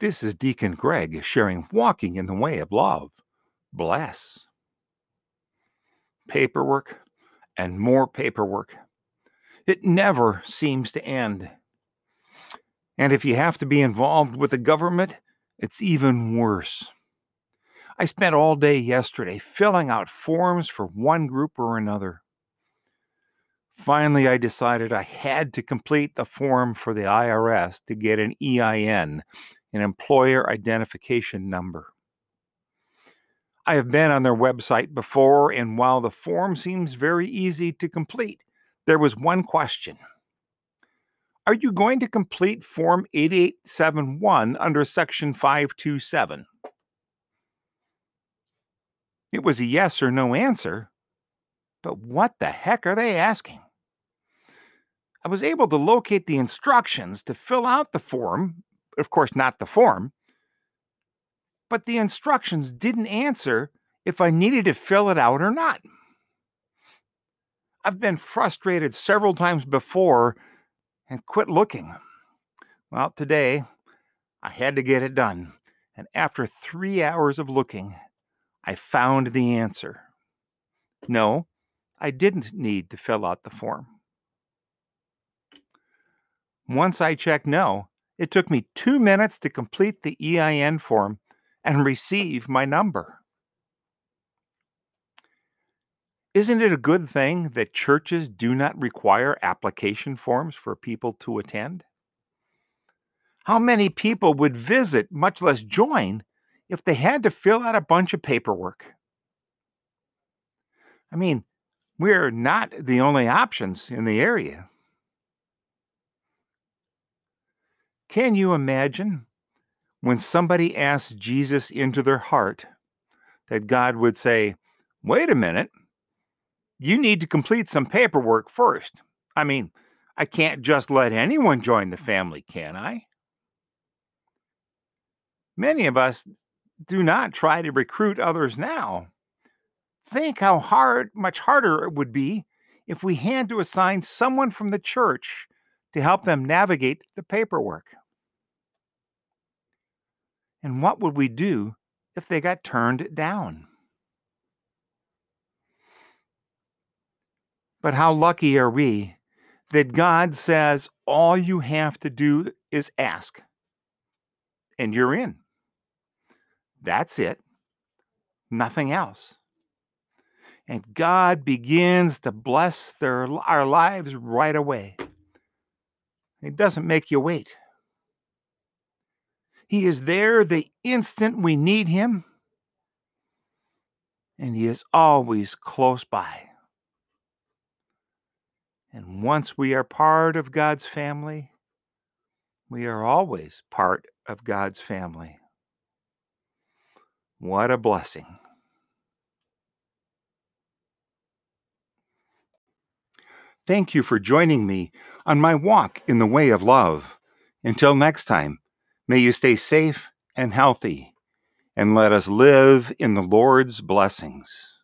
This is Deacon Greg sharing Walking in the Way of Love. Bless. Paperwork and more paperwork. It never seems to end. And if you have to be involved with the government, it's even worse. I spent all day yesterday filling out forms for one group or another. Finally, I decided I had to complete the form for the IRS to get an EIN, an employer identification number. I have been on their website before, and while the form seems very easy to complete, there was one question. Are you going to complete Form 8871 under Section 527? It was a yes or no answer, but what the heck are they asking? I was able to locate the instructions to fill out the form, of course, not the form, but the instructions didn't answer if I needed to fill it out or not. I've been frustrated several times before and quit looking. Well, today I had to get it done. And after three hours of looking, I found the answer. No, I didn't need to fill out the form. Once I checked no, it took me two minutes to complete the EIN form and receive my number. Isn't it a good thing that churches do not require application forms for people to attend? How many people would visit, much less join, if they had to fill out a bunch of paperwork? I mean, we're not the only options in the area. Can you imagine when somebody asks Jesus into their heart that God would say, Wait a minute, you need to complete some paperwork first. I mean, I can't just let anyone join the family, can I? Many of us do not try to recruit others now. Think how hard, much harder it would be if we had to assign someone from the church to help them navigate the paperwork. And what would we do if they got turned down? But how lucky are we that God says all you have to do is ask, and you're in. That's it, nothing else. And God begins to bless their, our lives right away. He doesn't make you wait. He is there the instant we need Him, and He is always close by. And once we are part of God's family, we are always part of God's family. What a blessing. Thank you for joining me on my walk in the way of love. Until next time, may you stay safe and healthy, and let us live in the Lord's blessings.